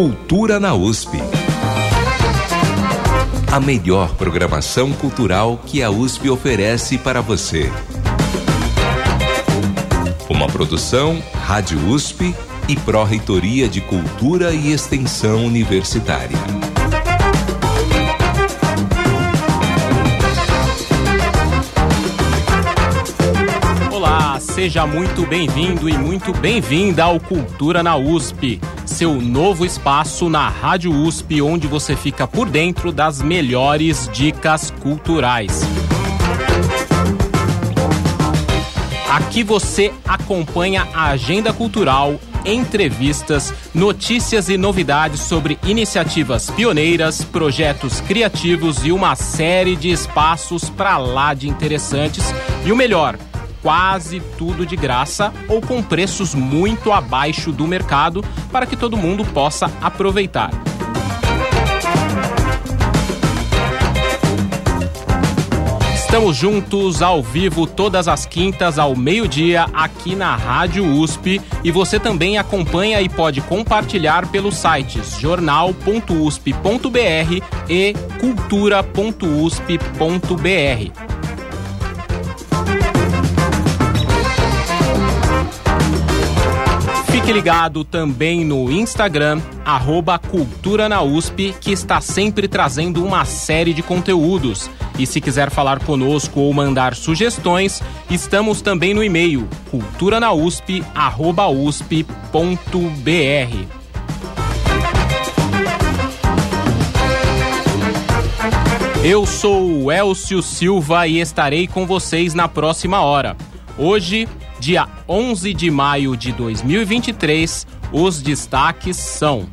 Cultura na USP. A melhor programação cultural que a USP oferece para você. Uma produção Rádio USP e Pró-Reitoria de Cultura e Extensão Universitária. Olá, seja muito bem-vindo e muito bem-vinda ao Cultura na USP, seu novo espaço na Rádio USP, onde você fica por dentro das melhores dicas culturais. Aqui você acompanha a agenda cultural, entrevistas, notícias e novidades sobre iniciativas pioneiras, projetos criativos e uma série de espaços para lá de interessantes. E o melhor, quase tudo de graça ou com preços muito abaixo do mercado para que todo mundo possa aproveitar. Estamos juntos ao vivo todas as quintas ao meio-dia aqui na Rádio USP e você também acompanha e pode compartilhar pelos sites jornal.usp.br e cultura.usp.br. Fique ligado também no Instagram, arroba Cultura na USP, que está sempre trazendo uma série de conteúdos. E se quiser falar conosco ou mandar sugestões, estamos também no e-mail culturanausp.usp.br. Eu sou o Elcio Silva e estarei com vocês na próxima hora. Hoje, dia 11 de maio de 2023, os destaques são.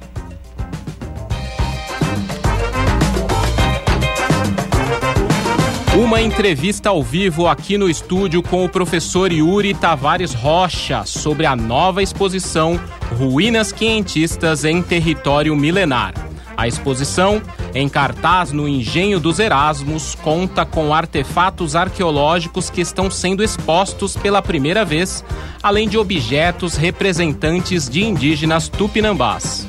Uma entrevista ao vivo aqui no estúdio com o professor Yuri Tavares Rocha sobre a nova exposição Ruínas Quentistas em Território Milenar. A exposição, em cartaz no Engenho dos Erasmos, conta com artefatos arqueológicos que estão sendo expostos pela primeira vez, além de objetos representantes de indígenas tupinambás.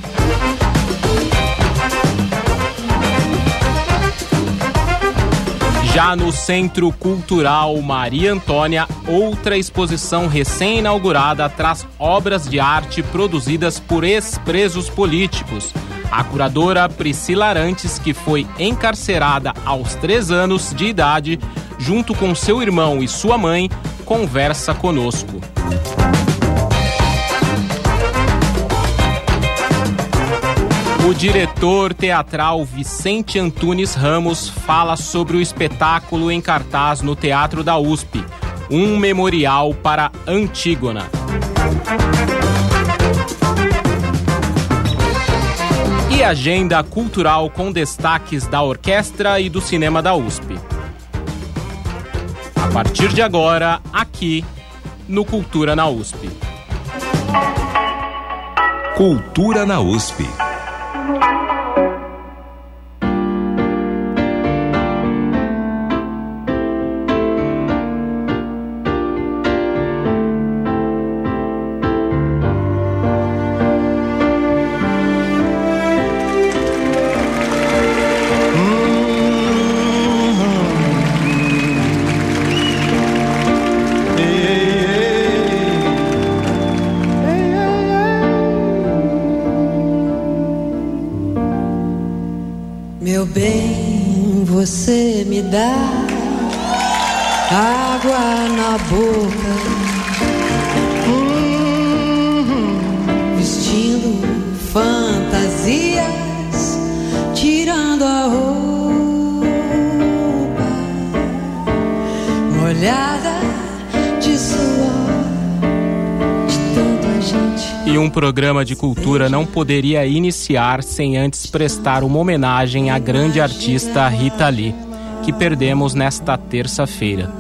Já no Centro Cultural Maria Antônia, outra exposição recém-inaugurada traz obras de arte produzidas por ex-presos políticos a curadora Priscila Arantes, que foi encarcerada aos três anos de idade, junto com seu irmão e sua mãe, conversa conosco. O diretor teatral Vicente Antunes Ramos fala sobre o espetáculo em cartaz no Teatro da USP, um memorial para Antígona. e agenda cultural com destaques da orquestra e do cinema da USP. A partir de agora, aqui no Cultura na USP. Cultura na USP. Thank you. Programa de cultura não poderia iniciar sem antes prestar uma homenagem à grande artista Rita Lee, que perdemos nesta terça-feira.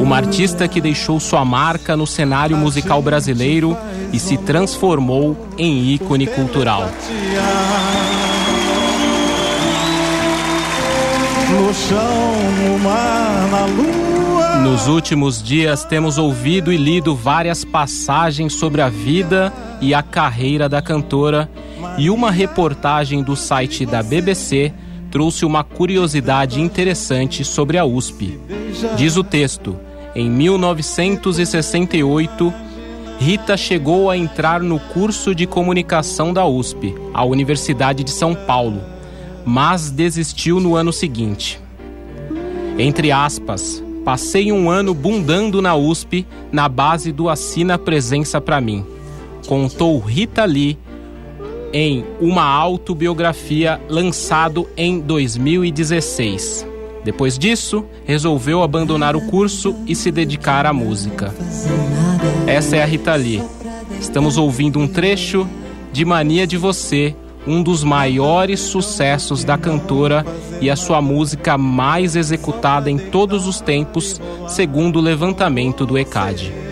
Uma artista que deixou sua marca no cenário musical brasileiro e se transformou em ícone cultural. No chão, no mar, na lua Nos últimos dias temos ouvido e lido várias passagens sobre a vida e a carreira da cantora, e uma reportagem do site da BBC trouxe uma curiosidade interessante sobre a USP. Diz o texto: em 1968, Rita chegou a entrar no curso de comunicação da USP, a Universidade de São Paulo, mas desistiu no ano seguinte. Entre aspas, Passei um ano bundando na USP na base do Assina Presença para mim. Contou Rita Lee em uma autobiografia lançado em 2016. Depois disso, resolveu abandonar o curso e se dedicar à música. Essa é a Rita Lee. Estamos ouvindo um trecho de Mania de Você, um dos maiores sucessos da cantora e a sua música mais executada em todos os tempos, segundo o levantamento do ECAD.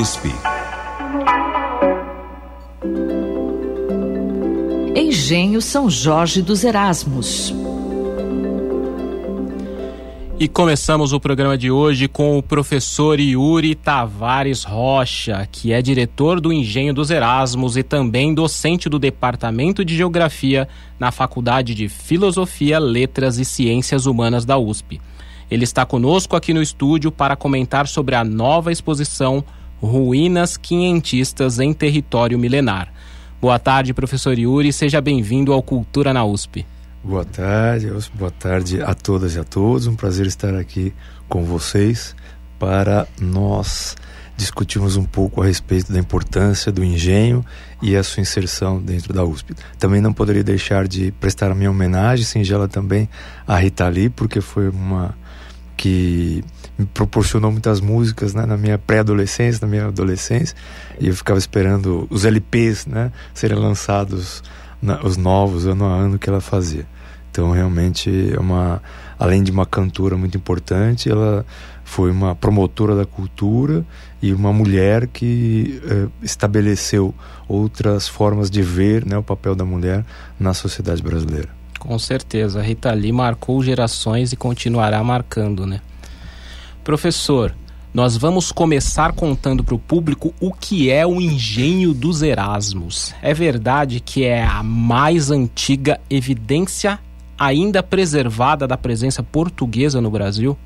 USP. Engenho São Jorge dos Erasmos. E começamos o programa de hoje com o professor Yuri Tavares Rocha, que é diretor do Engenho dos Erasmos e também docente do Departamento de Geografia na Faculdade de Filosofia, Letras e Ciências Humanas da USP. Ele está conosco aqui no estúdio para comentar sobre a nova exposição Ruínas Quinhentistas em Território Milenar. Boa tarde, professor Yuri, seja bem-vindo ao Cultura na USP. Boa tarde, boa tarde a todas e a todos. Um prazer estar aqui com vocês para nós discutirmos um pouco a respeito da importância do engenho e a sua inserção dentro da USP. Também não poderia deixar de prestar a minha homenagem singela também à Rita Lee, porque foi uma que me proporcionou muitas músicas né, na minha pré-adolescência, na minha adolescência, e eu ficava esperando os LPs né, serem lançados na, os novos ano a ano que ela fazia. Então realmente é uma, além de uma cantora muito importante, ela foi uma promotora da cultura e uma mulher que eh, estabeleceu outras formas de ver né, o papel da mulher na sociedade brasileira. Com certeza, a Rita Lee marcou gerações e continuará marcando, né? Professor, nós vamos começar contando para o público o que é o engenho dos Erasmos. É verdade que é a mais antiga evidência ainda preservada da presença portuguesa no Brasil?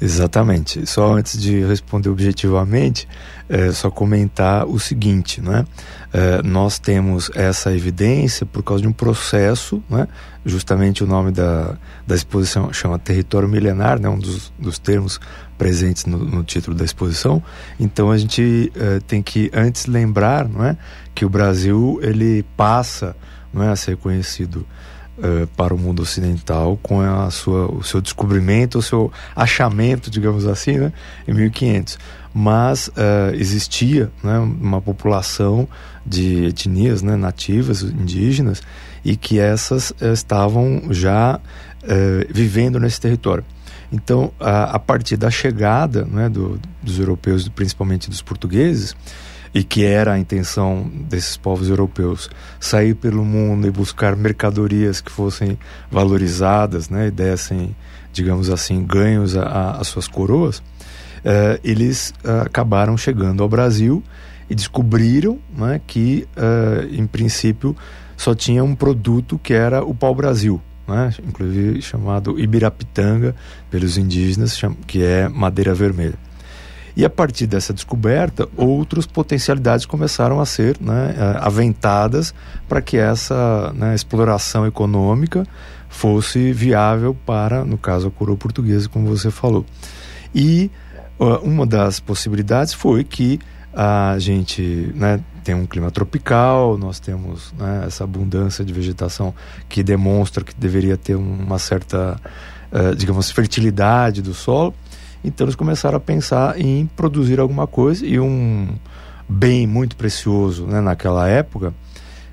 Exatamente. Só antes de responder objetivamente, é só comentar o seguinte, né? É, nós temos essa evidência por causa de um processo, né? Justamente o nome da, da exposição chama Território Milenar, né? Um dos, dos termos presentes no, no título da exposição. Então a gente é, tem que antes lembrar, não é, que o Brasil ele passa, não é, a ser conhecido uh, para o mundo ocidental com a sua, o seu descobrimento, o seu achamento, digamos assim, né, em 1500. Mas uh, existia né, uma população de etnias né, nativas, indígenas, e que essas uh, estavam já vivendo nesse território. Então, a, a partir da chegada né, do, dos europeus, principalmente dos portugueses, e que era a intenção desses povos europeus sair pelo mundo e buscar mercadorias que fossem valorizadas, né, e dessem, digamos assim, ganhos às suas coroas, uh, eles uh, acabaram chegando ao Brasil e descobriram né, que, uh, em princípio, só tinha um produto que era o pau-brasil, né, inclusive chamado Ibirapitanga pelos indígenas, que é madeira vermelha. E a partir dessa descoberta, outras potencialidades começaram a ser né, aventadas para que essa né, exploração econômica fosse viável para, no caso, a coroa portuguesa, como você falou. E uh, uma das possibilidades foi que a gente né, tem um clima tropical, nós temos né, essa abundância de vegetação que demonstra que deveria ter uma certa, uh, digamos, fertilidade do solo. Então eles começaram a pensar em produzir alguma coisa e um bem muito precioso né, naquela época,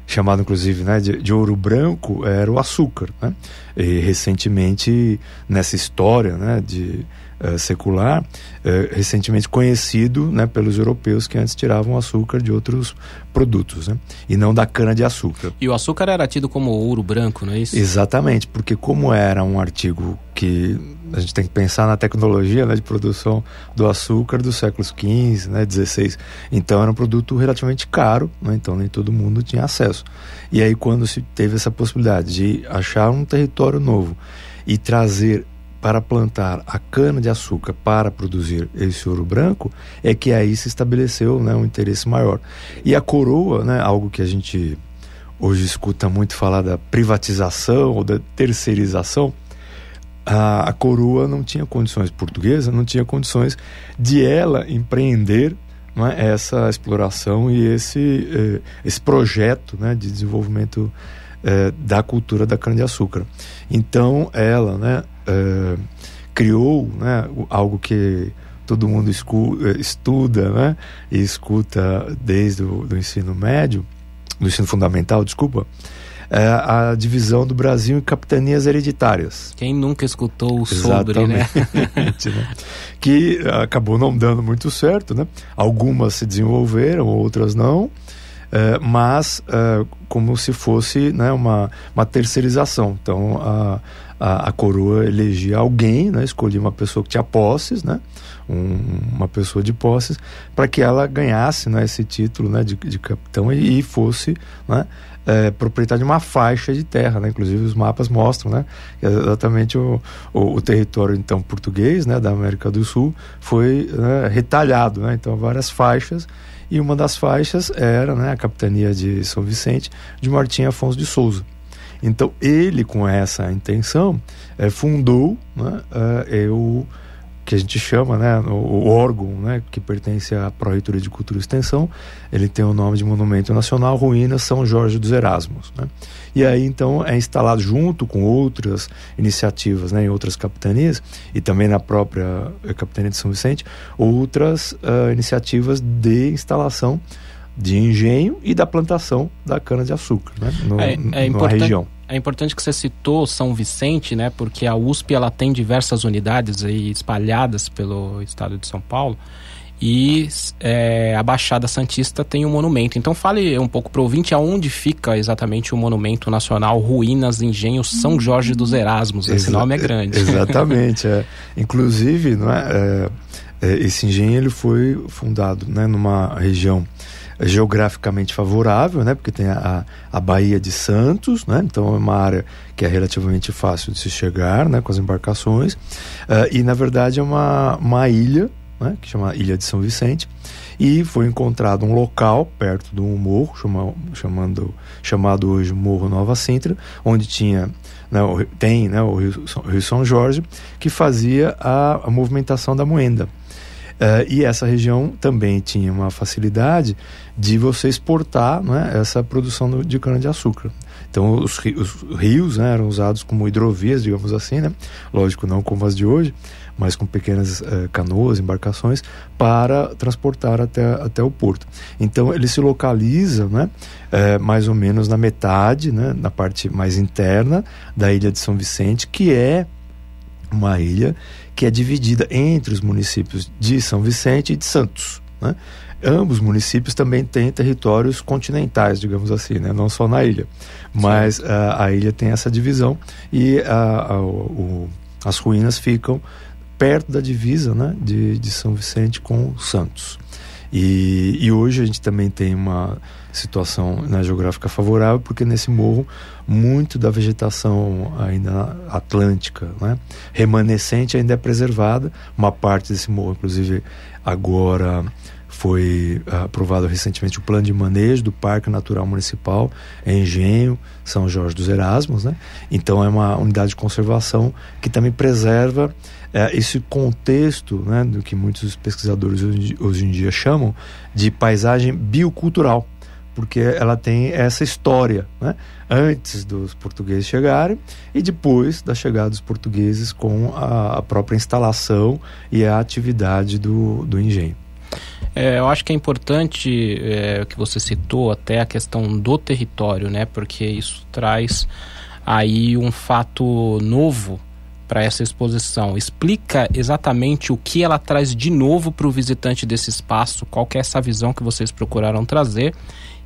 chamado inclusive né, de, de, ouro branco, era o açúcar. Né? E recentemente, nessa história né, de uh, secular, uh, recentemente conhecido né, pelos europeus que antes tiravam açúcar de outros produtos, né? e não da cana de açúcar. E o açúcar era tido como ouro branco, não é isso? Exatamente, porque como era um artigo que a gente tem que pensar na tecnologia né, de produção do açúcar dos séculos XV, né, XVI. Então era um produto relativamente caro, né, então nem todo mundo tinha acesso. E aí quando se teve essa possibilidade de achar um território novo e trazer para plantar a cana de açúcar para produzir esse ouro branco, é que aí se estabeleceu né, um interesse maior. E a coroa, né, algo que a gente hoje escuta muito falar da privatização ou da terceirização, a, a coroa não tinha condições, portuguesa não tinha condições de ela empreender é, essa exploração e esse, eh, esse projeto né, de desenvolvimento eh, da cultura da cana-de-açúcar. Então, ela né, eh, criou né, algo que todo mundo escuta, estuda né, e escuta desde o do ensino médio, do ensino fundamental, desculpa, é a divisão do Brasil em capitanias hereditárias. Quem nunca escutou sobre, né? né? que acabou não dando muito certo, né? Algumas se desenvolveram, outras não. É, mas é, como se fosse né, uma, uma terceirização. Então a, a, a, coroa elegia alguém, né, escolhia uma pessoa que tinha posses, né, um, uma pessoa de posses, para que ela ganhasse né, esse título né, de, de capitão e, e fosse né, é, proprietário de uma faixa de terra, né? Inclusive os mapas mostram, né? Que exatamente o, o, o, território então português, né? Da América do Sul foi né, retalhado, né? Então várias faixas e uma das faixas era, né? A capitania de São Vicente de Martim Afonso de Souza. Então ele com essa intenção é, fundou, né? É, o que a gente chama, né, o, o órgão, né, que pertence à Pró-Reitoria de Cultura e Extensão, ele tem o nome de Monumento Nacional Ruínas São Jorge dos Erasmos, né? E aí então é instalado junto com outras iniciativas, né, em outras capitanias e também na própria eh, capitania de São Vicente, outras uh, iniciativas de instalação de engenho e da plantação da cana de açúcar, né, no, é, é na região. É importante que você citou São Vicente, né? Porque a USP ela tem diversas unidades aí espalhadas pelo estado de São Paulo e é, a Baixada Santista tem um monumento. Então fale um pouco para o ouvinte aonde fica exatamente o Monumento Nacional Ruínas Engenho São Jorge dos Erasmos. Esse Exa nome é grande. Exatamente. é. Inclusive, não é, é, é, esse engenho ele foi fundado né, numa região geograficamente favorável, né? Porque tem a, a Baía de Santos, né? Então é uma área que é relativamente fácil de se chegar, né? Com as embarcações. Uh, e na verdade é uma, uma ilha, né? Que chama Ilha de São Vicente. E foi encontrado um local perto de um morro, chama, chamando, chamado hoje Morro Nova Sintra, onde tinha né, tem né, o Rio, São Jorge, que fazia a, a movimentação da moenda. Uh, e essa região também tinha uma facilidade de você exportar né, essa produção de cana-de-açúcar. Então, os, os rios né, eram usados como hidrovias, digamos assim, né? lógico, não como as de hoje, mas com pequenas uh, canoas, embarcações, para transportar até, até o porto. Então, ele se localiza né, uh, mais ou menos na metade, né, na parte mais interna da ilha de São Vicente, que é uma ilha que é dividida entre os municípios de São Vicente e de Santos. Né? Ambos municípios também têm territórios continentais, digamos assim, né? não só na ilha. Mas uh, a ilha tem essa divisão e uh, uh, o, as ruínas ficam perto da divisa né? de, de São Vicente com Santos. E, e, hoje a gente também tem uma situação né, geográfica favorável, porque nesse morro muito da vegetação ainda atlântica, né, remanescente ainda é preservada. Uma parte desse morro, inclusive, agora foi aprovado recentemente o plano de manejo do Parque Natural Municipal Engenho, São Jorge dos Erasmos, né? Então é uma unidade de conservação que também preserva é, esse contexto, né, do que muitos pesquisadores hoje, hoje em dia chamam de paisagem biocultural porque ela tem essa história, né? antes dos portugueses chegarem e depois da chegada dos portugueses com a, a própria instalação e a atividade do, do engenho. É, eu acho que é importante é, que você citou até a questão do território, né? Porque isso traz aí um fato novo para essa exposição. Explica exatamente o que ela traz de novo para o visitante desse espaço, qual é essa visão que vocês procuraram trazer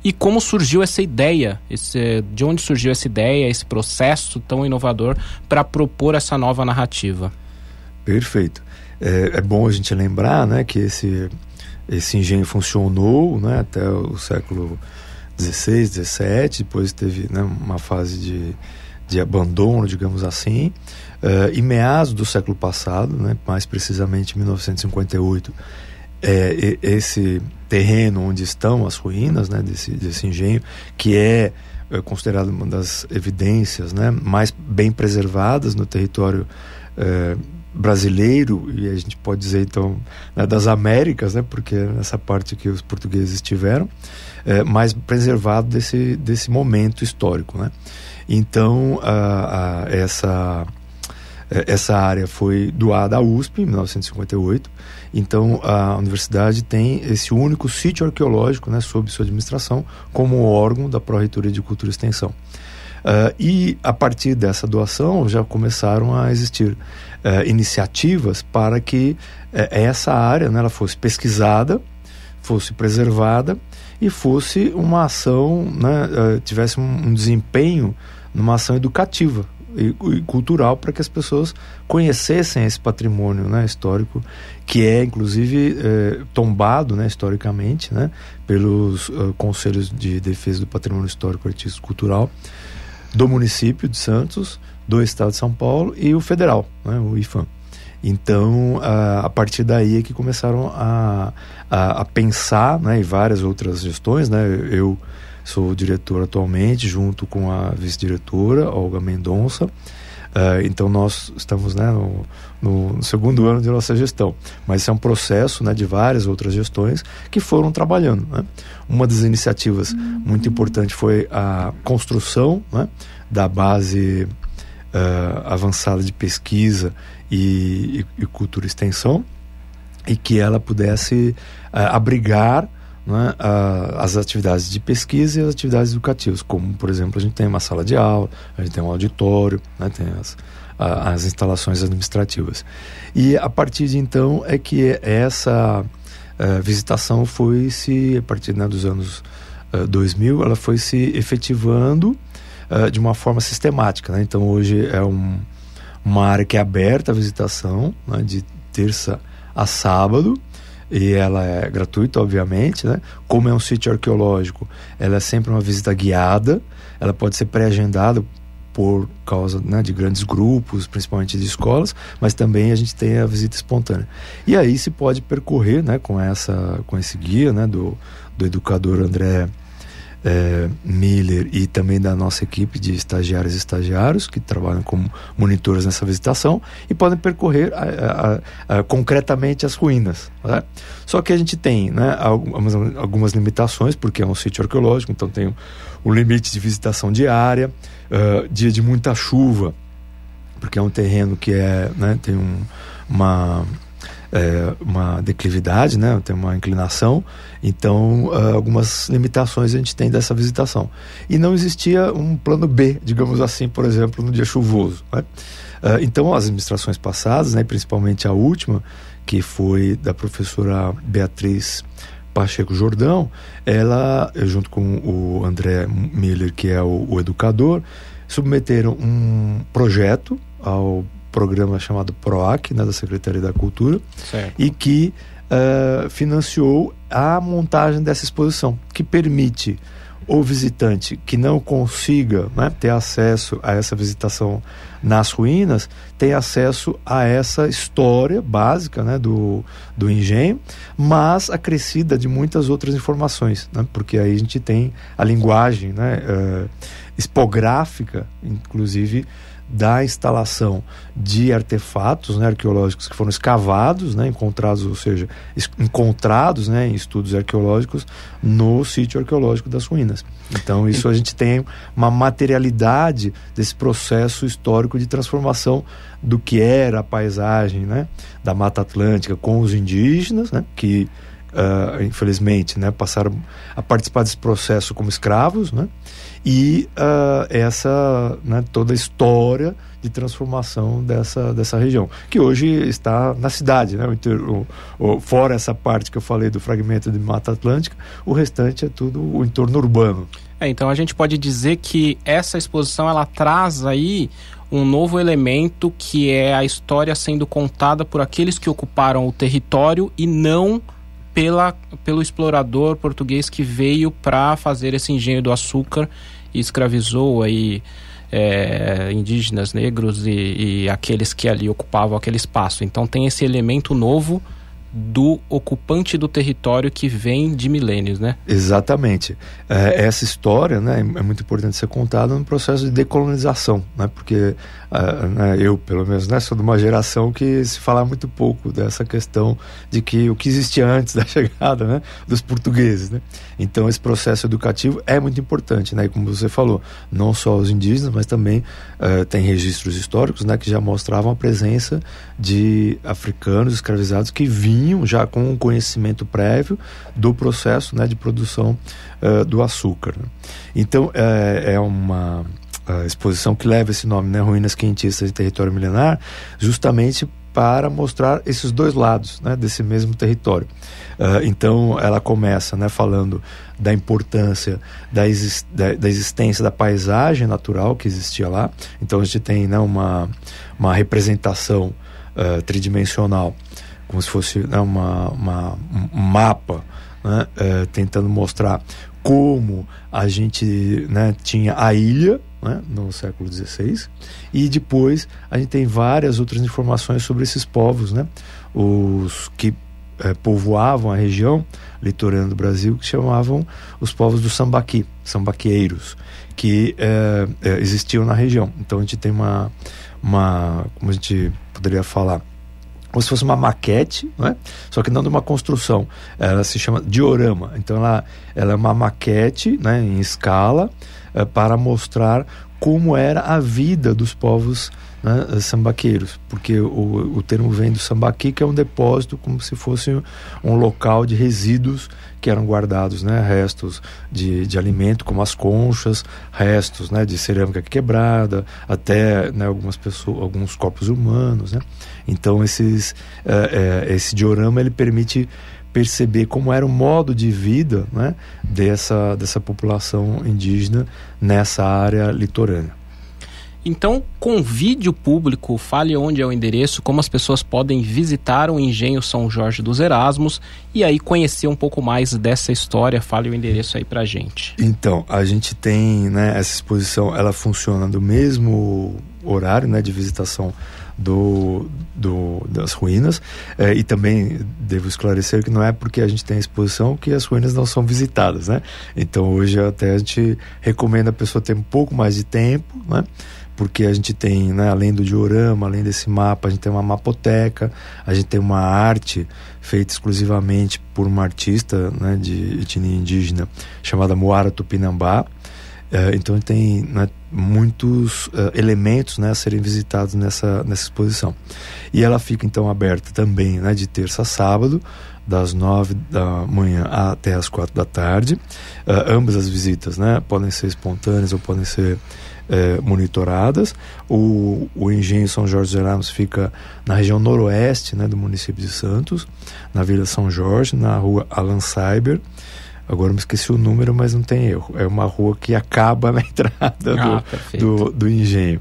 e como surgiu essa ideia, esse, de onde surgiu essa ideia, esse processo tão inovador para propor essa nova narrativa. Perfeito. É, é, bom a gente lembrar né, que esse, esse engenho funcionou né, até o século XVI, XVII, depois teve né, uma fase de, de abandono, digamos assim. Uh, e meados do século passado, né, mais precisamente 1958, é, esse terreno onde estão as ruínas né, desse, desse engenho, que é, é considerado uma das evidências né, mais bem preservadas no território é, brasileiro, e a gente pode dizer então né, das Américas, né, porque é nessa parte que os portugueses estiveram, é, mais preservado desse, desse momento histórico. Né? Então, a, a, essa é, essa área foi doada à USP em 1958. Então a universidade tem esse único sítio arqueológico, né, sob sua administração, como órgão da Pró-Reitoria de Cultura e Extensão. Uh, e a partir dessa doação já começaram a existir uh, iniciativas para que uh, essa área né, ela fosse pesquisada, fosse preservada e fosse uma ação, né, tivesse um, um desempenho numa ação educativa e, e cultural para que as pessoas conhecessem esse patrimônio né, histórico que é inclusive é, tombado né, historicamente né, pelos uh, conselhos de defesa do patrimônio histórico artístico cultural do município de Santos do estado de São Paulo e o federal né, o IFAM então a, a partir daí é que começaram a, a, a pensar né, e várias outras gestões né, eu Sou diretor atualmente, junto com a vice-diretora, Olga Mendonça. Uh, então nós estamos né, no, no, segundo ano de nossa gestão, mas é um processo né, de várias outras gestões que foram trabalhando. Né? Uma das iniciativas uhum. muito importante foi a construção né, da base uh, avançada de pesquisa e, e, e, cultura e extensão e que ela pudesse uh, abrigar né, a, as atividades de pesquisa e as atividades educativas, como, por exemplo, a gente tem uma sala de aula, a gente tem um auditório, né, tem as, a, as instalações administrativas. E a partir de então é que essa uh, visitação foi se, a partir né, dos anos uh, eh, 2000, ela foi se efetivando uh, de uma forma sistemática. Né? Então hoje é um, uma área que é aberta à visitação, né, de terça a sábado, e ela é gratuita, obviamente, né? Como é um sítio arqueológico, ela é sempre uma visita guiada, ela pode ser pré-agendada por causa né, de grandes grupos, principalmente de escolas, mas também a gente tem a visita espontânea. E aí se pode percorrer, né, com essa, com esse guia, né, do, do educador André é, Miller e também da nossa equipe de estagiários e estagiários que trabalham como monitores nessa visitação e podem percorrer a, a, a, concretamente as ruínas. Né? Só que a gente tem né, algumas, algumas limitações, porque é um sítio arqueológico, então tem o, o limite de visitação diária, uh, dia de muita chuva, porque é um terreno que é, né, tem um, uma é, uma declividade, né? tem uma inclinação, então uh, algumas limitações a gente tem dessa visitação. E não existia um plano B, digamos assim, por exemplo, no dia chuvoso. Né? Uh, então as administrações passadas, né, principalmente a última, que foi da professora Beatriz Pacheco Jordão, ela, junto com o André Miller, que é o, o educador, submeteram um projeto ao programa chamado PROAC, né, da Secretaria da Cultura, certo. e que uh, financiou a montagem dessa exposição, que permite o visitante que não consiga né, ter acesso a essa visitação nas ruínas tem acesso a essa história básica né, do, do engenho, mas acrescida de muitas outras informações, né, porque aí a gente tem a linguagem né, uh, expográfica, inclusive da instalação de artefatos né, arqueológicos que foram escavados, né, encontrados, ou seja, encontrados né, em estudos arqueológicos no sítio arqueológico das ruínas. Então, isso a gente tem uma materialidade desse processo histórico de transformação do que era a paisagem né, da Mata Atlântica com os indígenas, né, que uh, infelizmente né, passaram a participar desse processo como escravos, né, e uh, essa né, toda a história de transformação dessa, dessa região, que hoje está na cidade, né? O, o, fora essa parte que eu falei do fragmento de Mata Atlântica, o restante é tudo o entorno urbano. É, então a gente pode dizer que essa exposição ela traz aí um novo elemento que é a história sendo contada por aqueles que ocuparam o território e não pela, pelo explorador português que veio para fazer esse engenho do açúcar e escravizou aí é, indígenas, negros e, e aqueles que ali ocupavam aquele espaço. Então tem esse elemento novo do ocupante do território que vem de milênios, né? Exatamente. É, essa história, né, é muito importante ser contada no processo de decolonização, né? Porque uh, né, eu, pelo menos, né, sou de uma geração que se fala muito pouco dessa questão de que o que existia antes da chegada, né, dos portugueses, né? Então esse processo educativo é muito importante, né? E como você falou, não só os indígenas, mas também uh, tem registros históricos, né, que já mostravam a presença de africanos escravizados que vinham já com um conhecimento prévio do processo, né, de produção uh, do açúcar. Né? Então é, é uma a exposição que leva esse nome, né, Ruínas Quentistas de Território Milenar, justamente para mostrar esses dois lados né, desse mesmo território. Uh, então ela começa né, falando da importância da, exist da, da, existência da paisagem natural que existia lá. Então a gente tem né, uma, uma representação uh, tridimensional, como se fosse né, uma, uma, um mapa né, uh, tentando mostrar como a gente né, tinha a ilha né, no século XVI. E depois a gente tem várias outras informações sobre esses povos, né, os que é, povoavam a região litorânea do Brasil, que chamavam os povos do sambaqui, sambaqueiros, que é, é, existiam na região. Então a gente tem uma, uma, como a gente poderia falar, como se fosse uma maquete, né? só que não de uma construção. Ela se chama diorama. Então ela, ela é uma maquete né, em escala é, para mostrar como era a vida dos povos né, sambaqueiros, porque o, o termo vem do sambaqui, que é um depósito como se fosse um local de resíduos que eram guardados, né, restos de, de alimento, como as conchas, restos né, de cerâmica quebrada, até né, algumas pessoas, alguns corpos humanos. Né? Então, esses, é, é, esse diorama ele permite perceber como era o modo de vida né, dessa, dessa população indígena nessa área litorânea. Então, convide o público, fale onde é o endereço, como as pessoas podem visitar o Engenho São Jorge dos Erasmos e aí conhecer um pouco mais dessa história. Fale o endereço aí pra gente. Então, a gente tem, né, essa exposição, ela funciona do mesmo horário, né, de visitação do, do, das ruínas. É, e também devo esclarecer que não é porque a gente tem a exposição que as ruínas não são visitadas, né? Então hoje até a gente recomenda a pessoa ter um pouco mais de tempo, né? Porque a gente tem, né, além do diorama, além desse mapa, a gente tem uma mapoteca, a gente tem uma arte feita exclusivamente por uma artista né, de etnia indígena chamada Moara Tupinambá, é, então tem né, muitos uh, elementos né, a serem visitados nessa, nessa exposição. E ela fica então aberta também né, de terça a sábado, das nove da manhã até as quatro da tarde. Uh, ambas as visitas né, podem ser espontâneas ou podem ser uh, monitoradas. O, o Engenho São Jorge dos Erasmus fica na região noroeste né, do município de Santos, na Vila São Jorge, na rua Alan Cyber. Agora me esqueci o número, mas não tem erro. É uma rua que acaba na entrada ah, do, do, do, engenho.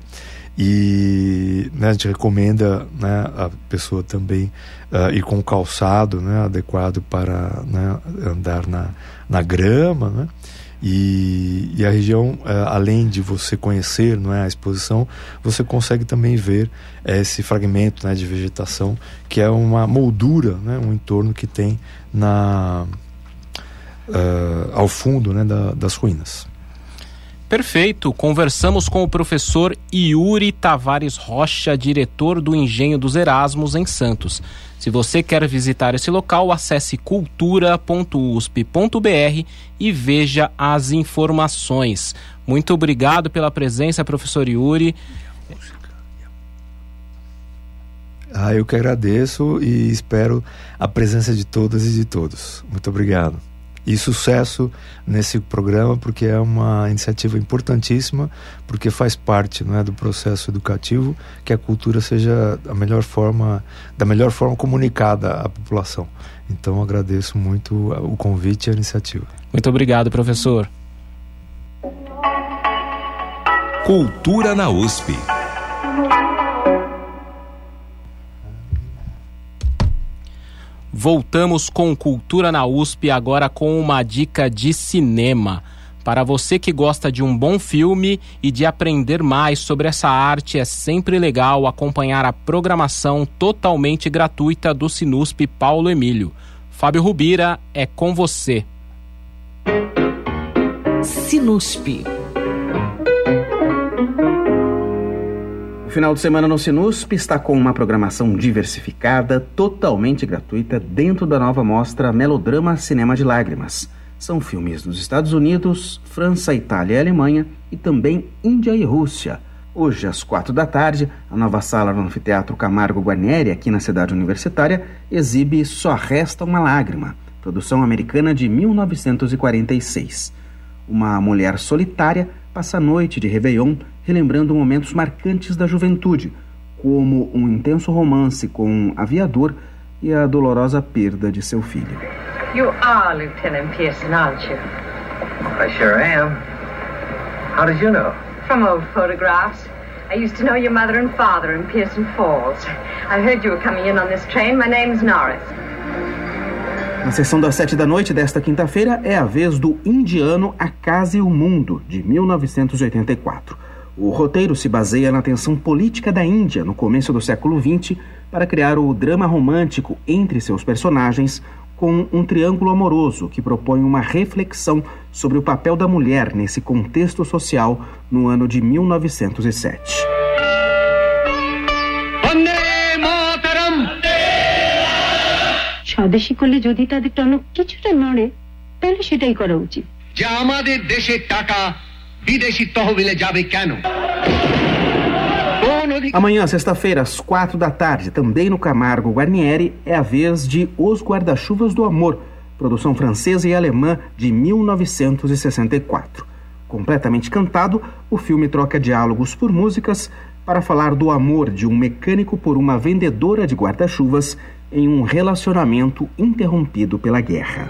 E né, a gente recomenda né, a pessoa também uh, ir com calçado né, adequado para né, andar na, na grama. Né? E, e a região, é, além de você conhecer não é, a exposição, você consegue também ver é, esse fragmento né, de vegetação, que é uma moldura, né, um entorno que tem na, uh, ao fundo né, da, das ruínas. Perfeito. Conversamos com o professor Yuri Tavares Rocha, diretor do Engenho dos Erasmos em Santos. Se você quer visitar esse local, acesse cultura.usp.br e veja as informações. Muito obrigado pela presença, professor Yuri. Ah, eu que agradeço e espero a presença de todas e de todos. Muito obrigado e sucesso nesse programa porque é uma iniciativa importantíssima porque faz parte não é, do processo educativo que a cultura seja a melhor forma da melhor forma comunicada à população. Então agradeço muito o convite e a iniciativa. Muito obrigado professor. Cultura na USP Voltamos com Cultura na USP, agora com uma dica de cinema. Para você que gosta de um bom filme e de aprender mais sobre essa arte, é sempre legal acompanhar a programação totalmente gratuita do Sinusp Paulo Emílio. Fábio Rubira, é com você. Sinusp final de semana no Sinusp está com uma programação diversificada, totalmente gratuita, dentro da nova mostra Melodrama Cinema de Lágrimas. São filmes dos Estados Unidos, França, Itália e Alemanha e também Índia e Rússia. Hoje, às quatro da tarde, a nova sala do Anfiteatro Camargo Guarnieri, aqui na cidade universitária, exibe Só Resta uma Lágrima, produção americana de 1946. Uma mulher solitária passa a noite de Réveillon relembrando momentos marcantes da juventude, como um intenso romance com um aviador e a dolorosa perda de seu filho. You are Lieutenant Pearson, aren't you? I sure am. How did you know? From old photographs. I used to know your mother and father in Pearson Falls. I heard you were coming in on this train. My name's Norris. Na sessão das sete da noite desta quinta-feira é a vez do Indiano A Casa e o Mundo, de 1984. O roteiro se baseia na tensão política da Índia no começo do século XX para criar o drama romântico entre seus personagens com um triângulo amoroso que propõe uma reflexão sobre o papel da mulher nesse contexto social no ano de 1907. স্বদেশি করলে যদি তাদের টনক কিছুটা নড়ে তাহলে সেটাই করা উচিত যে আমাদের দেশের টাকা বিদেশি তহবিলে যাবে কেন Amanhã, sexta-feira, às quatro da tarde, também no Camargo Guarnieri, é a vez de Os Guarda-Chuvas do Amor, produção francesa e alemã de 1964. Completamente cantado, o filme troca diálogos por músicas para falar do amor de um mecânico por uma vendedora de guarda-chuvas em um relacionamento interrompido pela guerra.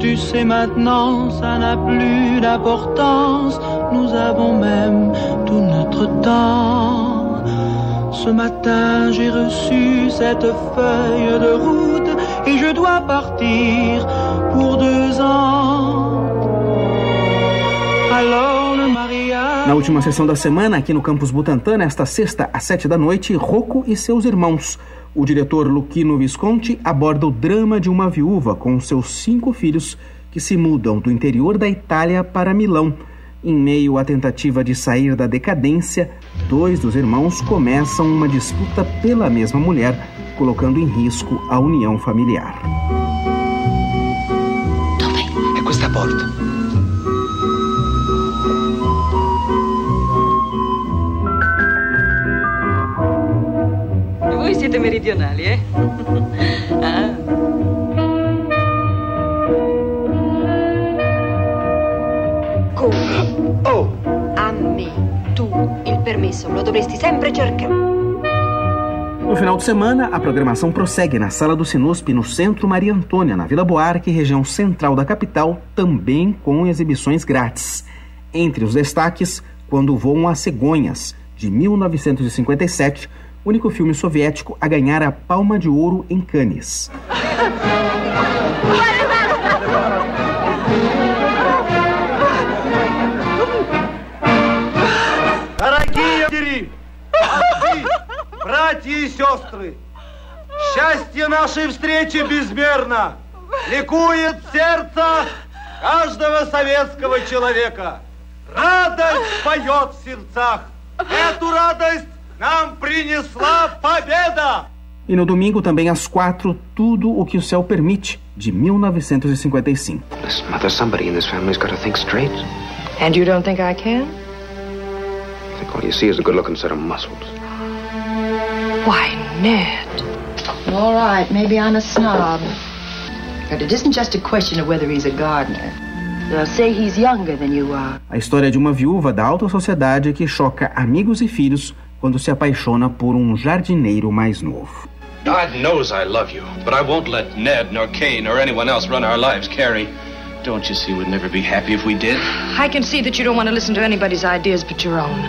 tu sais maintenant, ça n'a plus d'importance. Nous avons même tout notre temps. Ce matin, j'ai reçu cette feuille de route et je dois partir pour deux ans. Na última sessão da semana, aqui no campus Butantã, nesta sexta às sete da noite, Rocco e seus irmãos. O diretor Luquino Visconti aborda o drama de uma viúva com seus cinco filhos que se mudam do interior da Itália para Milão. Em meio à tentativa de sair da decadência, dois dos irmãos começam uma disputa pela mesma mulher, colocando em risco a união familiar. Dove? È questa porta. Siete meridionali, eh? ah. Come? Oh! A me, tu, il permesso lo dovresti sempre cercare. No final de semana, a programação prossegue na Sala do Sinusp, no Centro Maria Antônia, na Vila Buarque, região central da capital, também com exibições grátis. Entre os destaques, quando voam as cegonhas, de 1957, único filme soviético a ganhar a Palma de Ouro em Cannes. Дорогие братья и сестры, счастье нашей встречи безмерно, ликует сердце каждого советского человека. Радость поет в сердцах. Эту радость! E no domingo também às quatro, Tudo o que o Céu Permite, de 1955. Listen, Mother, somebody in this family's got to think straight. And you don't think I can? I think all you see is a good-looking set of muscles. Why, Ned. All right, maybe I'm a snob. But it isn't just a question of whether he's a gardener. They'll say he's younger than you are. A história de uma viúva da alta sociedade que choca amigos e filhos quando se apaixona por um jardineiro mais novo. God knows I love you, but I won't let Ned, nor Kay, nor anyone else run our lives, Carrie. Don't you see we'd never be happy if we did? I can see that you don't want to listen to anybody's ideas but your own.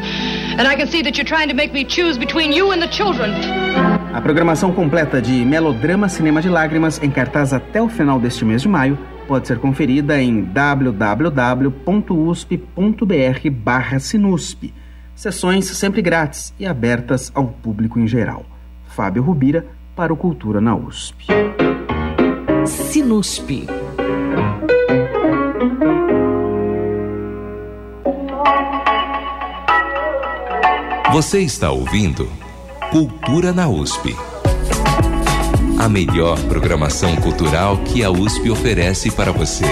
And I can see that you're trying to make me choose between you and the children. A programação completa de Melodrama Cinema de Lágrimas, em cartaz até o final deste mês de maio, pode ser conferida em www.usp.br/sinusp. Sessões sempre grátis e abertas ao público em geral. Fábio Rubira para o Cultura na USP. Sinusp. Você está ouvindo Cultura na USP. A melhor programação cultural que a USP oferece para você.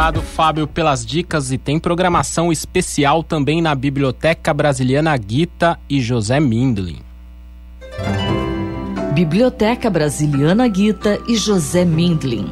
Obrigado, Fábio, pelas dicas e tem programação especial também na Biblioteca Brasiliana Guita e José Mindlin. Biblioteca Brasiliana Guita e José Mindlin.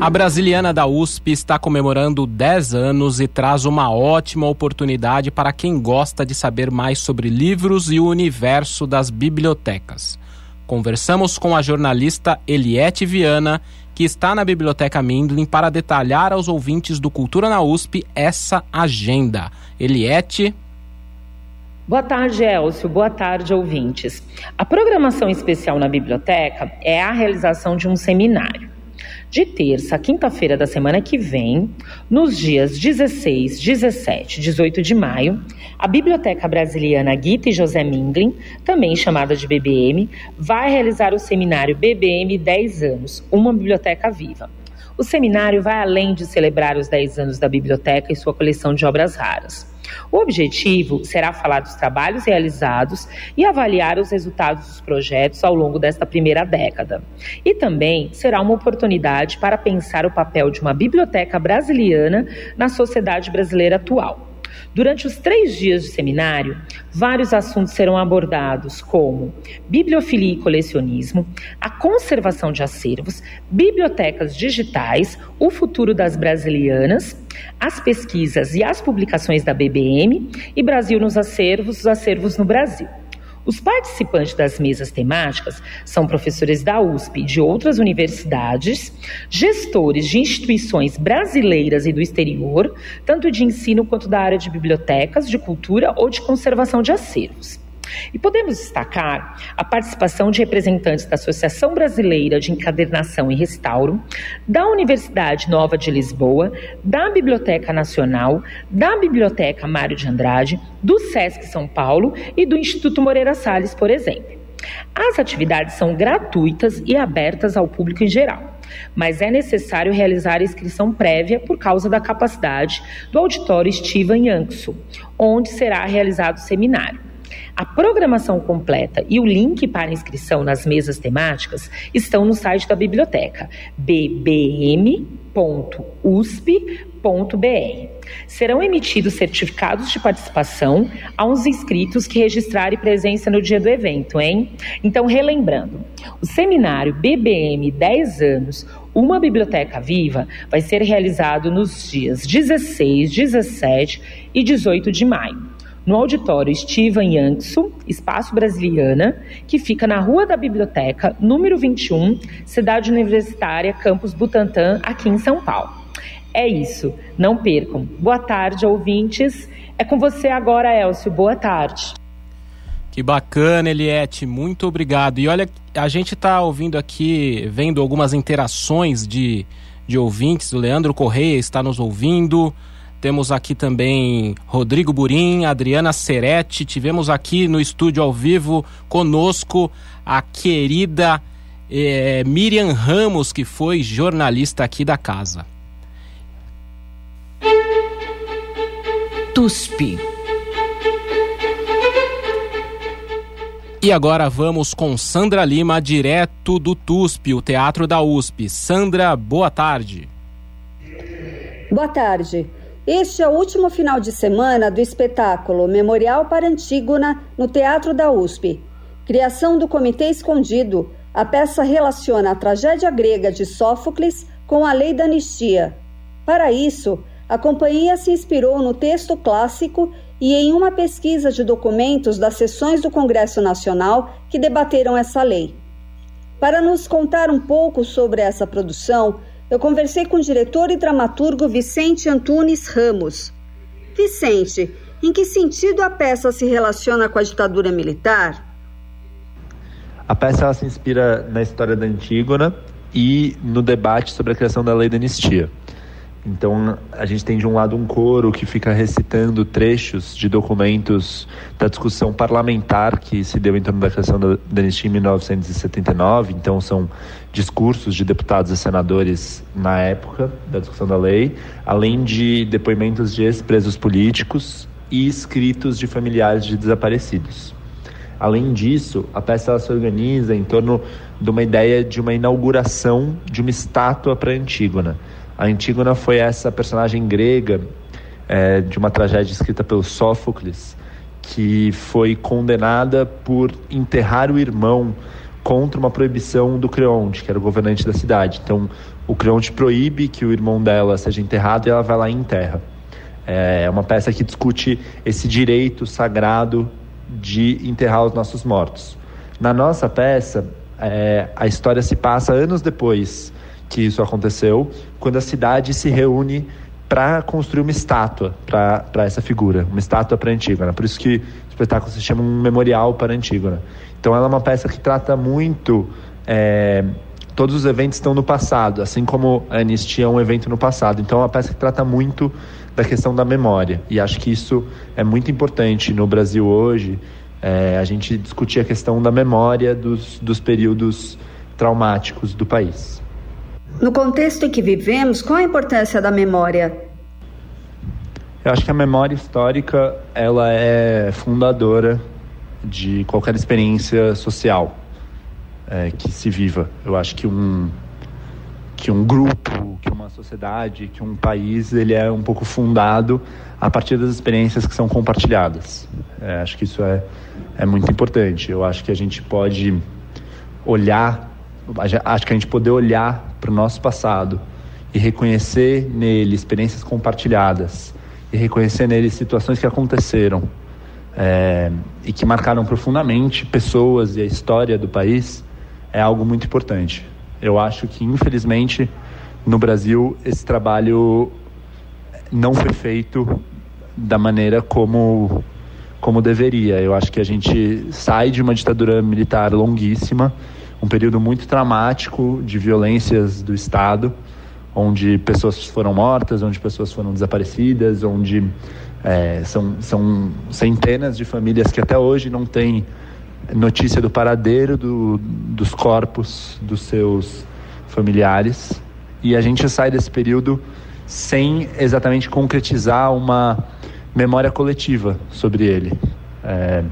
A Brasiliana da USP está comemorando 10 anos e traz uma ótima oportunidade para quem gosta de saber mais sobre livros e o universo das bibliotecas. Conversamos com a jornalista Eliette Viana, que está na Biblioteca Mindlin, para detalhar aos ouvintes do Cultura na USP essa agenda. Eliette. Boa tarde, Elcio. Boa tarde, ouvintes. A programação especial na biblioteca é a realização de um seminário. De terça a quinta-feira da semana que vem, nos dias 16, 17 e 18 de maio, a Biblioteca Brasiliana Guita e José Mindlin, também chamada de BBM, vai realizar o seminário BBM 10 anos, uma biblioteca viva. O seminário vai além de celebrar os 10 anos da biblioteca e sua coleção de obras raras. O objetivo será falar dos trabalhos realizados e avaliar os resultados dos projetos ao longo desta primeira década. E também será uma oportunidade para pensar o papel de uma biblioteca brasiliana na sociedade brasileira atual. Durante os três dias de seminário, vários assuntos serão abordados, como bibliofilia e colecionismo, a conservação de acervos, bibliotecas digitais, o futuro das brasilianas, as pesquisas e as publicações da BBM e Brasil nos acervos, os acervos no Brasil. Os participantes das mesas temáticas são professores da USP e de outras universidades, gestores de instituições brasileiras e do exterior, tanto de ensino quanto da área de bibliotecas, de cultura ou de conservação de acervos. E podemos destacar a participação de representantes da Associação Brasileira de Encadernação e Restauro, da Universidade Nova de Lisboa, da Biblioteca Nacional, da Biblioteca Mário de Andrade, do SESC São Paulo e do Instituto Moreira Salles, por exemplo. As atividades são gratuitas e abertas ao público em geral, mas é necessário realizar a inscrição prévia por causa da capacidade do auditório Estiva em Anxo, onde será realizado o seminário. A programação completa e o link para inscrição nas mesas temáticas estão no site da biblioteca bbm.usp.br. Serão emitidos certificados de participação aos inscritos que registrarem presença no dia do evento, hein? Então, relembrando, o seminário BBM 10 anos uma biblioteca viva vai ser realizado nos dias 16, 17 e 18 de maio no auditório Steven Yankso, Espaço Brasiliana, que fica na Rua da Biblioteca, número 21, Cidade Universitária, Campus Butantã, aqui em São Paulo. É isso, não percam. Boa tarde, ouvintes. É com você agora, Elcio. Boa tarde. Que bacana, Eliette. Muito obrigado. E olha, a gente está ouvindo aqui, vendo algumas interações de, de ouvintes. O Leandro Correia está nos ouvindo. Temos aqui também Rodrigo Burim, Adriana Serete. Tivemos aqui no estúdio ao vivo conosco a querida eh, Miriam Ramos, que foi jornalista aqui da casa. TUSP. E agora vamos com Sandra Lima, direto do TUSP, o Teatro da USP. Sandra, boa tarde. Boa tarde. Este é o último final de semana do espetáculo Memorial para Antígona no Teatro da USP. Criação do Comitê Escondido, a peça relaciona a tragédia grega de Sófocles com a lei da anistia. Para isso, a companhia se inspirou no texto clássico e em uma pesquisa de documentos das sessões do Congresso Nacional que debateram essa lei. Para nos contar um pouco sobre essa produção, eu conversei com o diretor e dramaturgo Vicente Antunes Ramos. Vicente, em que sentido a peça se relaciona com a ditadura militar? A peça se inspira na história da Antígona e no debate sobre a criação da lei da anistia. Então, a gente tem de um lado um coro que fica recitando trechos de documentos da discussão parlamentar que se deu em torno da criação da, anistia em 1979. Então, são discursos de deputados e senadores na época da discussão da lei, além de depoimentos de ex-presos políticos e escritos de familiares de desaparecidos. Além disso, a peça se organiza em torno de uma ideia de uma inauguração de uma estátua para Antígona a Antígona foi essa personagem grega é, de uma tragédia escrita pelo Sófocles, que foi condenada por enterrar o irmão contra uma proibição do Creonte, que era o governante da cidade. Então, o Creonte proíbe que o irmão dela seja enterrado e ela vai lá e enterra. É uma peça que discute esse direito sagrado de enterrar os nossos mortos. Na nossa peça, é, a história se passa anos depois que isso aconteceu, quando a cidade se reúne para construir uma estátua para essa figura, uma estátua para Antígona. Por isso que o espetáculo se chama um memorial para Antígona. Então ela é uma peça que trata muito. É, todos os eventos estão no passado, assim como a Anistia é um evento no passado. Então é uma peça que trata muito da questão da memória. E acho que isso é muito importante no Brasil hoje. É, a gente discutir a questão da memória dos, dos períodos traumáticos do país. No contexto em que vivemos, qual a importância da memória? Eu acho que a memória histórica ela é fundadora de qualquer experiência social é, que se viva. Eu acho que um que um grupo, que uma sociedade, que um país, ele é um pouco fundado a partir das experiências que são compartilhadas. É, acho que isso é, é muito importante. Eu acho que a gente pode olhar acho que a gente poder olhar para o nosso passado e reconhecer nele experiências compartilhadas e reconhecer nele situações que aconteceram é, e que marcaram profundamente pessoas e a história do país é algo muito importante. Eu acho que, infelizmente, no Brasil, esse trabalho não foi feito da maneira como, como deveria. Eu acho que a gente sai de uma ditadura militar longuíssima um período muito traumático de violências do Estado, onde pessoas foram mortas, onde pessoas foram desaparecidas, onde é, são, são centenas de famílias que até hoje não têm notícia do paradeiro do, dos corpos dos seus familiares. E a gente sai desse período sem exatamente concretizar uma memória coletiva sobre ele. É,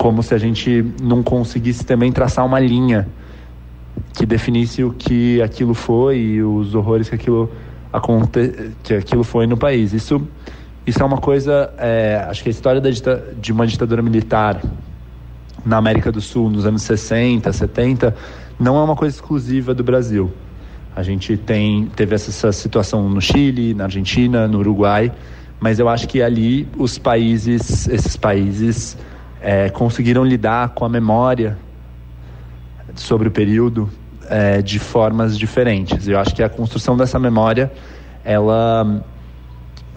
como se a gente não conseguisse também traçar uma linha que definisse o que aquilo foi e os horrores que aquilo, aconte, que aquilo foi no país. Isso, isso é uma coisa, é, acho que a história da, de uma ditadura militar na América do Sul nos anos 60, 70, não é uma coisa exclusiva do Brasil. A gente tem, teve essa situação no Chile, na Argentina, no Uruguai, mas eu acho que ali os países, esses países é, conseguiram lidar com a memória sobre o período é, de formas diferentes. Eu acho que a construção dessa memória ela,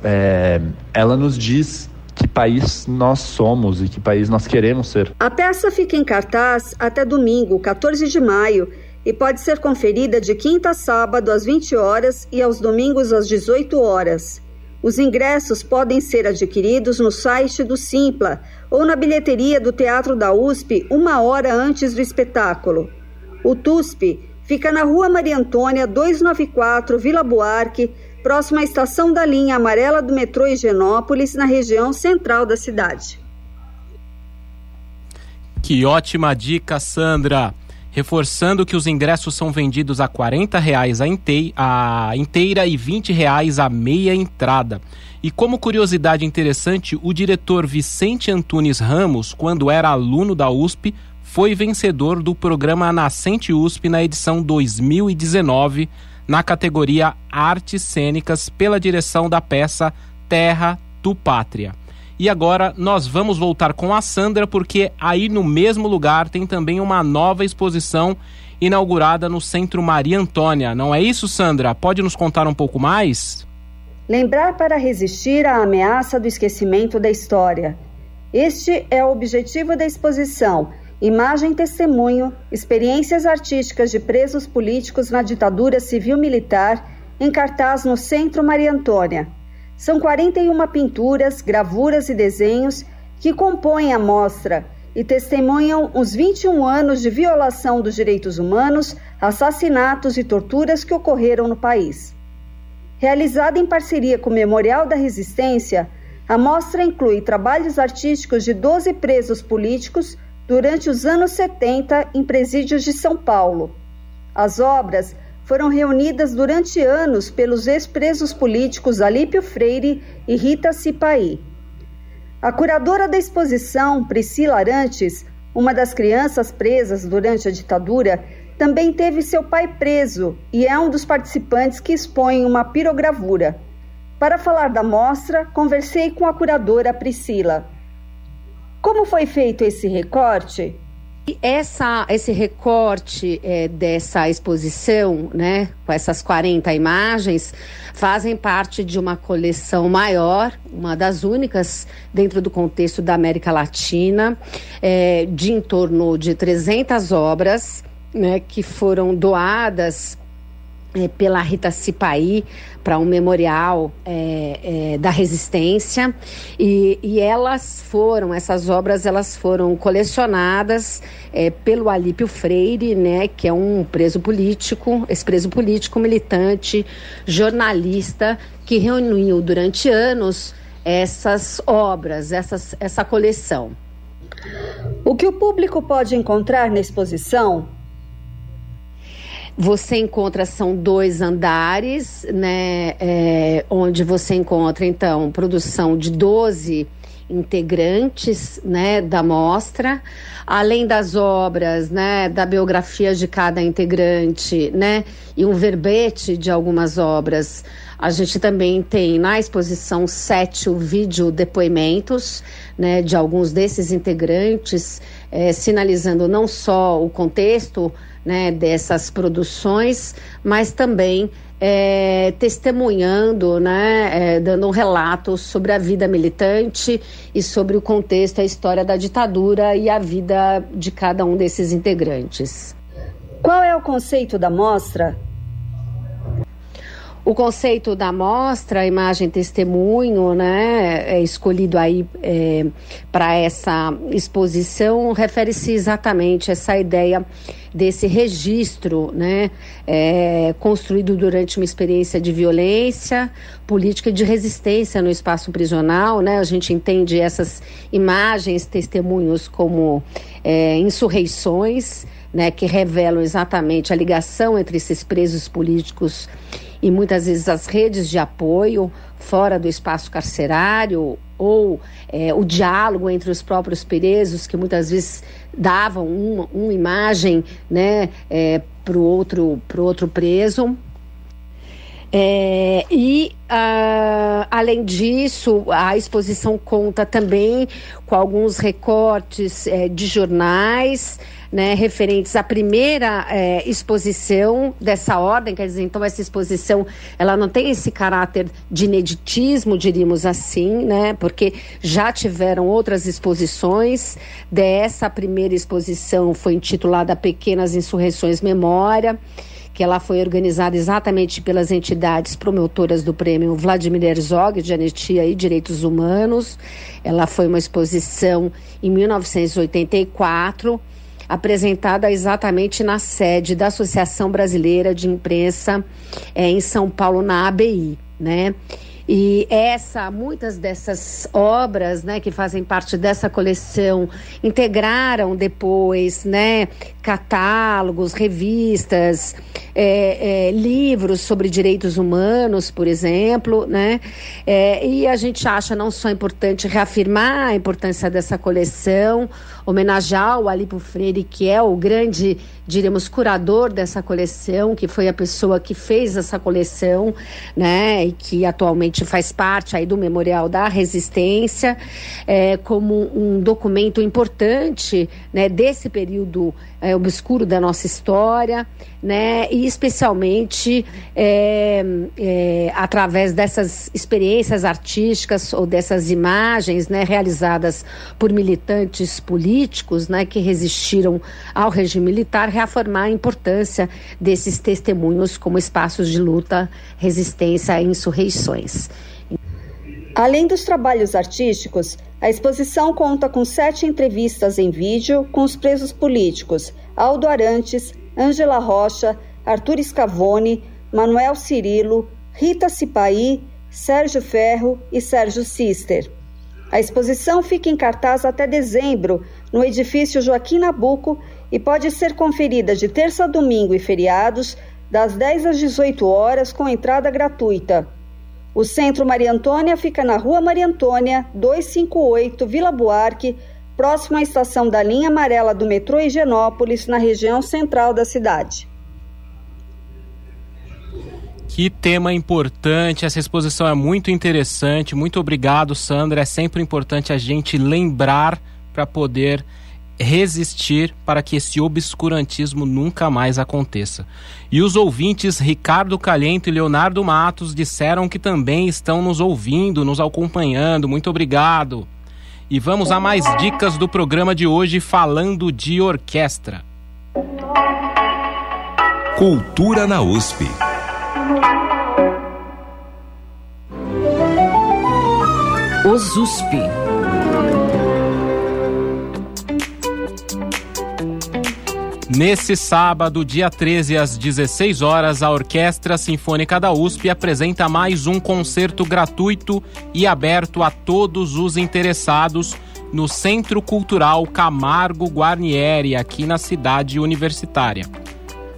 é, ela nos diz que país nós somos e que país nós queremos ser. A peça fica em cartaz até domingo, 14 de maio, e pode ser conferida de quinta a sábado às 20 horas e aos domingos às 18 horas. Os ingressos podem ser adquiridos no site do Simpla ou na bilheteria do Teatro da USP uma hora antes do espetáculo. O TUSP fica na Rua Maria Antônia 294, Vila Buarque, próxima à estação da linha amarela do metrô Higienópolis, na região central da cidade. Que ótima dica, Sandra! Reforçando que os ingressos são vendidos a 40 reais a, a inteira e 20 reais a meia entrada. E como curiosidade interessante, o diretor Vicente Antunes Ramos, quando era aluno da USP, foi vencedor do programa Nascente USP na edição 2019 na categoria Artes Cênicas pela direção da peça Terra do Pátria. E agora nós vamos voltar com a Sandra, porque aí no mesmo lugar tem também uma nova exposição inaugurada no Centro Maria Antônia. Não é isso, Sandra? Pode nos contar um pouco mais? Lembrar para resistir à ameaça do esquecimento da história. Este é o objetivo da exposição Imagem Testemunho, experiências artísticas de presos políticos na ditadura civil-militar, em cartaz no Centro Maria Antônia. São 41 pinturas, gravuras e desenhos que compõem a mostra e testemunham os 21 anos de violação dos direitos humanos, assassinatos e torturas que ocorreram no país. Realizada em parceria com o Memorial da Resistência, a mostra inclui trabalhos artísticos de 12 presos políticos durante os anos 70 em presídios de São Paulo. As obras foram reunidas durante anos pelos ex-presos políticos Alípio Freire e Rita Cipaí. A curadora da exposição, Priscila Arantes, uma das crianças presas durante a ditadura, também teve seu pai preso e é um dos participantes que expõe uma pirogravura. Para falar da mostra, conversei com a curadora Priscila. Como foi feito esse recorte? Essa, esse recorte é, dessa exposição, né, com essas 40 imagens, fazem parte de uma coleção maior, uma das únicas dentro do contexto da América Latina, é, de em torno de 300 obras, né, que foram doadas é, pela Rita Cipaí para um memorial é, é, da resistência. E, e, elas foram essas obras elas foram colecionadas é, pelo Alípio Freire né que é um preso político ex-preso político militante jornalista que reuniu durante anos essas obras essas, essa coleção. O que o público pode encontrar na exposição você encontra, são dois andares, né? É, onde você encontra, então, produção de 12 integrantes né, da mostra, além das obras, né, da biografia de cada integrante, né, e um verbete de algumas obras. A gente também tem na exposição sete vídeo depoimentos né, de alguns desses integrantes, é, sinalizando não só o contexto né, dessas produções, mas também é, testemunhando, né, é, dando um relato sobre a vida militante e sobre o contexto, a história da ditadura e a vida de cada um desses integrantes. Qual é o conceito da mostra? O conceito da mostra, imagem testemunho, né, é escolhido aí é, para essa exposição, refere-se exatamente a essa ideia desse registro, né, é, construído durante uma experiência de violência política de resistência no espaço prisional, né, a gente entende essas imagens, testemunhos como é, insurreições, né, que revelam exatamente a ligação entre esses presos políticos e muitas vezes as redes de apoio fora do espaço carcerário ou é, o diálogo entre os próprios presos que muitas vezes davam uma, uma imagem né, é, para o outro, outro preso. É, e uh, além disso, a exposição conta também com alguns recortes é, de jornais né, referentes à primeira é, exposição dessa ordem, quer dizer, então essa exposição ela não tem esse caráter de ineditismo, diríamos assim, né, porque já tiveram outras exposições. Dessa primeira exposição foi intitulada Pequenas Insurreições Memória que ela foi organizada exatamente pelas entidades promotoras do prêmio Vladimir Herzog de Anistia e Direitos Humanos. Ela foi uma exposição em 1984 apresentada exatamente na sede da Associação Brasileira de Imprensa é, em São Paulo, na ABI, né? E essa, muitas dessas obras, né, que fazem parte dessa coleção, integraram depois, né, catálogos, revistas, é, é, livros sobre direitos humanos, por exemplo, né? É, e a gente acha não só importante reafirmar a importância dessa coleção, homenagear o Alipo Freire, que é o grande, diremos, curador dessa coleção, que foi a pessoa que fez essa coleção, né? E que atualmente faz parte aí do Memorial da Resistência, é, como um documento importante, né? Desse período é, obscuro da nossa história, né? E especialmente é, é, através dessas experiências artísticas ou dessas imagens, né? Realizadas por militantes políticos, né? Que resistiram ao regime militar, reafirmar a importância desses testemunhos como espaços de luta, resistência e insurreições. Além dos trabalhos artísticos, a exposição conta com sete entrevistas em vídeo com os presos políticos Aldo Arantes, Ângela Rocha, Arthur Scavone, Manuel Cirilo, Rita Cipaí, Sérgio Ferro e Sérgio Sister. A exposição fica em cartaz até dezembro no edifício Joaquim Nabuco e pode ser conferida de terça a domingo e feriados, das 10 às 18 horas, com entrada gratuita. O Centro Maria Antônia fica na Rua Maria Antônia, 258, Vila Buarque, próximo à estação da linha amarela do metrô Higienópolis, na região central da cidade. Que tema importante, essa exposição é muito interessante. Muito obrigado, Sandra. É sempre importante a gente lembrar para poder resistir para que esse obscurantismo nunca mais aconteça. E os ouvintes Ricardo Calhento e Leonardo Matos disseram que também estão nos ouvindo, nos acompanhando. Muito obrigado. E vamos a mais dicas do programa de hoje falando de orquestra. Cultura na USP. Os USP. Nesse sábado, dia 13 às 16 horas, a Orquestra Sinfônica da USP apresenta mais um concerto gratuito e aberto a todos os interessados no Centro Cultural Camargo Guarnieri, aqui na cidade universitária.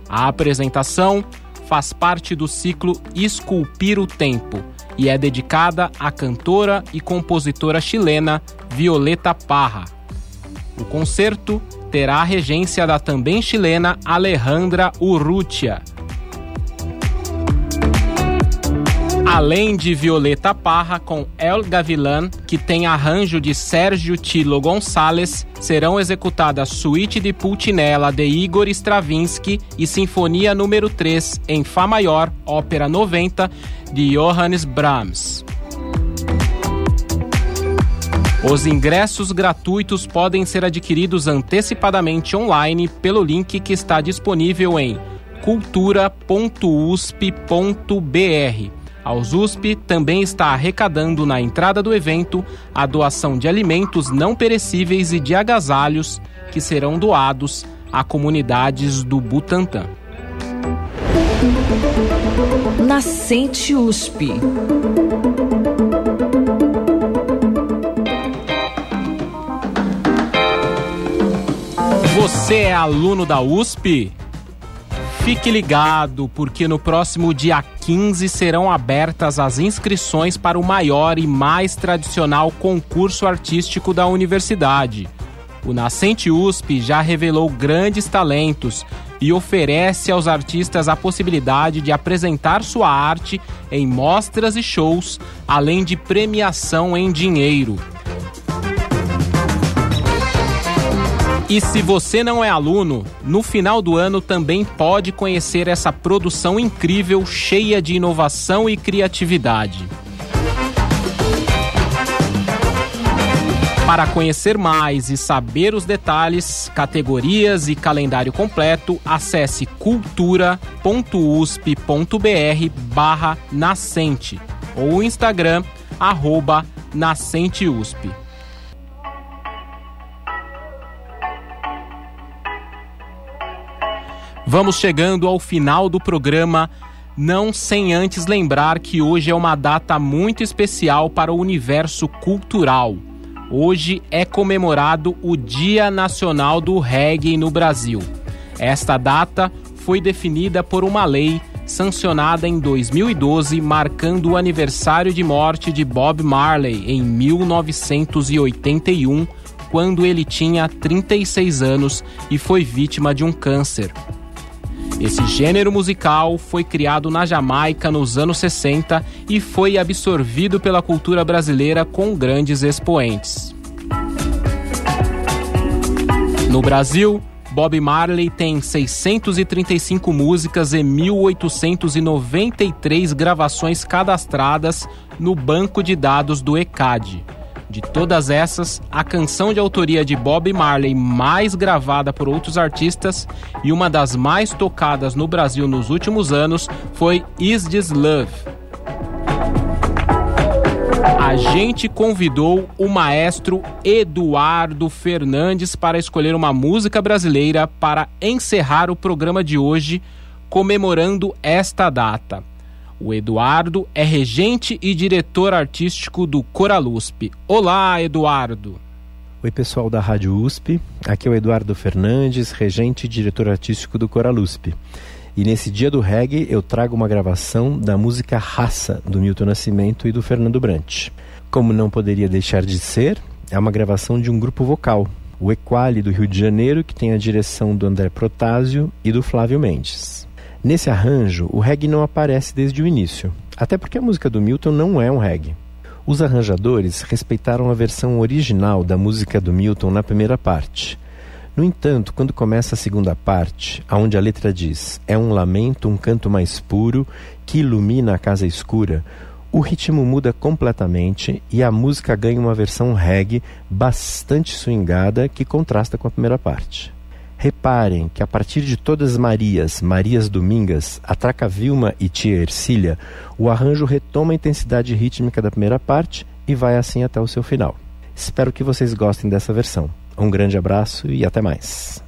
A apresentação faz parte do ciclo Esculpir o Tempo e é dedicada à cantora e compositora chilena Violeta Parra. O concerto terá a regência da também chilena Alejandra Urrutia. Além de Violeta Parra com El Gavilan, que tem arranjo de Sérgio Tilo Gonçalves, serão executadas Suíte de Pulcinella de Igor Stravinsky e Sinfonia número 3 em Fá maior, ópera 90 de Johannes Brahms. Os ingressos gratuitos podem ser adquiridos antecipadamente online pelo link que está disponível em cultura.usp.br. A USP também está arrecadando na entrada do evento a doação de alimentos não perecíveis e de agasalhos que serão doados a comunidades do Butantã. Nascente USP. Você é aluno da USP? Fique ligado, porque no próximo dia 15 serão abertas as inscrições para o maior e mais tradicional concurso artístico da universidade. O Nascente USP já revelou grandes talentos e oferece aos artistas a possibilidade de apresentar sua arte em mostras e shows, além de premiação em dinheiro. E se você não é aluno, no final do ano também pode conhecer essa produção incrível, cheia de inovação e criatividade. Para conhecer mais e saber os detalhes, categorias e calendário completo, acesse cultura.usp.br barra nascente ou Instagram arroba nascenteusp. Vamos chegando ao final do programa, não sem antes lembrar que hoje é uma data muito especial para o universo cultural. Hoje é comemorado o Dia Nacional do Reggae no Brasil. Esta data foi definida por uma lei sancionada em 2012, marcando o aniversário de morte de Bob Marley em 1981, quando ele tinha 36 anos e foi vítima de um câncer. Esse gênero musical foi criado na Jamaica nos anos 60 e foi absorvido pela cultura brasileira com grandes expoentes. No Brasil, Bob Marley tem 635 músicas e 1.893 gravações cadastradas no banco de dados do ECAD. De todas essas, a canção de autoria de Bob Marley mais gravada por outros artistas e uma das mais tocadas no Brasil nos últimos anos foi Is This Love. A gente convidou o maestro Eduardo Fernandes para escolher uma música brasileira para encerrar o programa de hoje, comemorando esta data. O Eduardo é regente e diretor artístico do Coralusp. Olá, Eduardo. Oi, pessoal da Rádio USP. Aqui é o Eduardo Fernandes, regente e diretor artístico do Coralusp. E nesse dia do reggae eu trago uma gravação da música Raça, do Milton Nascimento e do Fernando Brant. Como não poderia deixar de ser, é uma gravação de um grupo vocal, o Equali do Rio de Janeiro, que tem a direção do André Protásio e do Flávio Mendes. Nesse arranjo, o reggae não aparece desde o início, até porque a música do Milton não é um reggae. Os arranjadores respeitaram a versão original da música do Milton na primeira parte. No entanto, quando começa a segunda parte, onde a letra diz: É um lamento, um canto mais puro que ilumina a casa escura, o ritmo muda completamente e a música ganha uma versão reggae bastante swingada que contrasta com a primeira parte. Reparem que a partir de todas Marias, Marias Domingas, Atraca Vilma e Tia Ercília, o arranjo retoma a intensidade rítmica da primeira parte e vai assim até o seu final. Espero que vocês gostem dessa versão. Um grande abraço e até mais.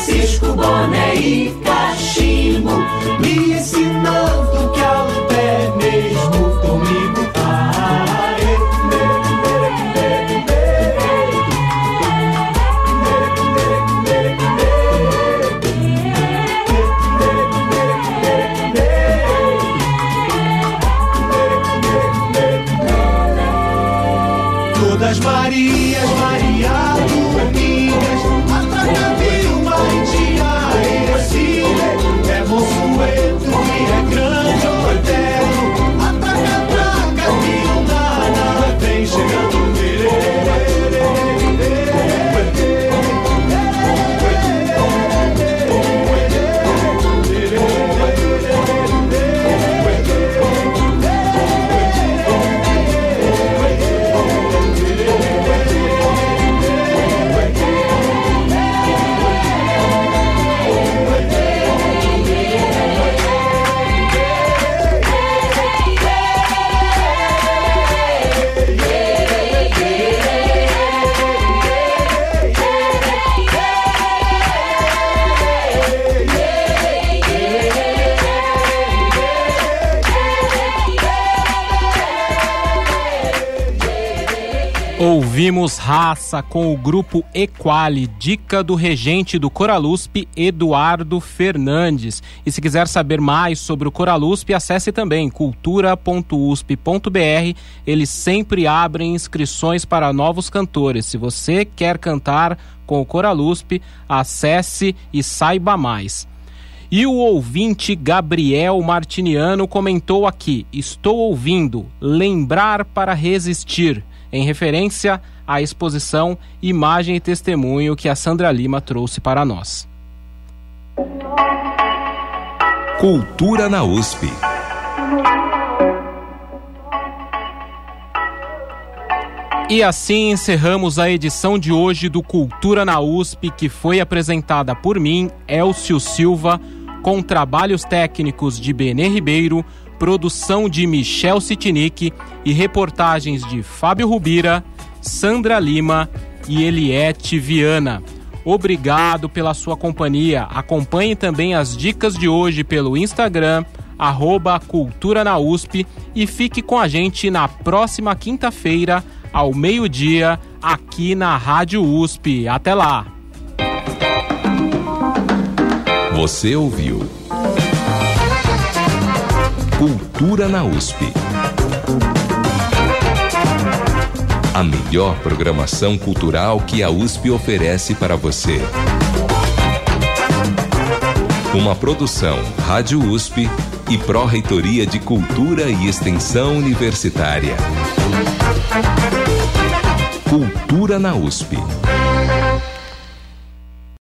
Cisco, boné e cachimbo, me ensinando que a é mesmo Ouvimos Raça com o grupo Equali, dica do regente do Coralusp, Eduardo Fernandes. E se quiser saber mais sobre o Coralusp, acesse também cultura.usp.br. Eles sempre abrem inscrições para novos cantores. Se você quer cantar com o Coralusp, acesse e saiba mais. E o ouvinte Gabriel Martiniano comentou aqui: Estou ouvindo Lembrar para Resistir em referência à exposição Imagem e Testemunho que a Sandra Lima trouxe para nós. Cultura na USP. E assim encerramos a edição de hoje do Cultura na USP, que foi apresentada por mim, Elcio Silva, com trabalhos técnicos de Benê Ribeiro, produção de Michel Sitnik e reportagens de Fábio Rubira, Sandra Lima e Eliette Viana. Obrigado pela sua companhia. Acompanhe também as dicas de hoje pelo Instagram, arroba Cultura na USP e fique com a gente na próxima quinta-feira, ao meio-dia, aqui na Rádio USP. Até lá! Você ouviu Cultura na USP. A melhor programação cultural que a USP oferece para você. Uma produção Rádio USP e Pró-Reitoria de Cultura e Extensão Universitária. Cultura na USP.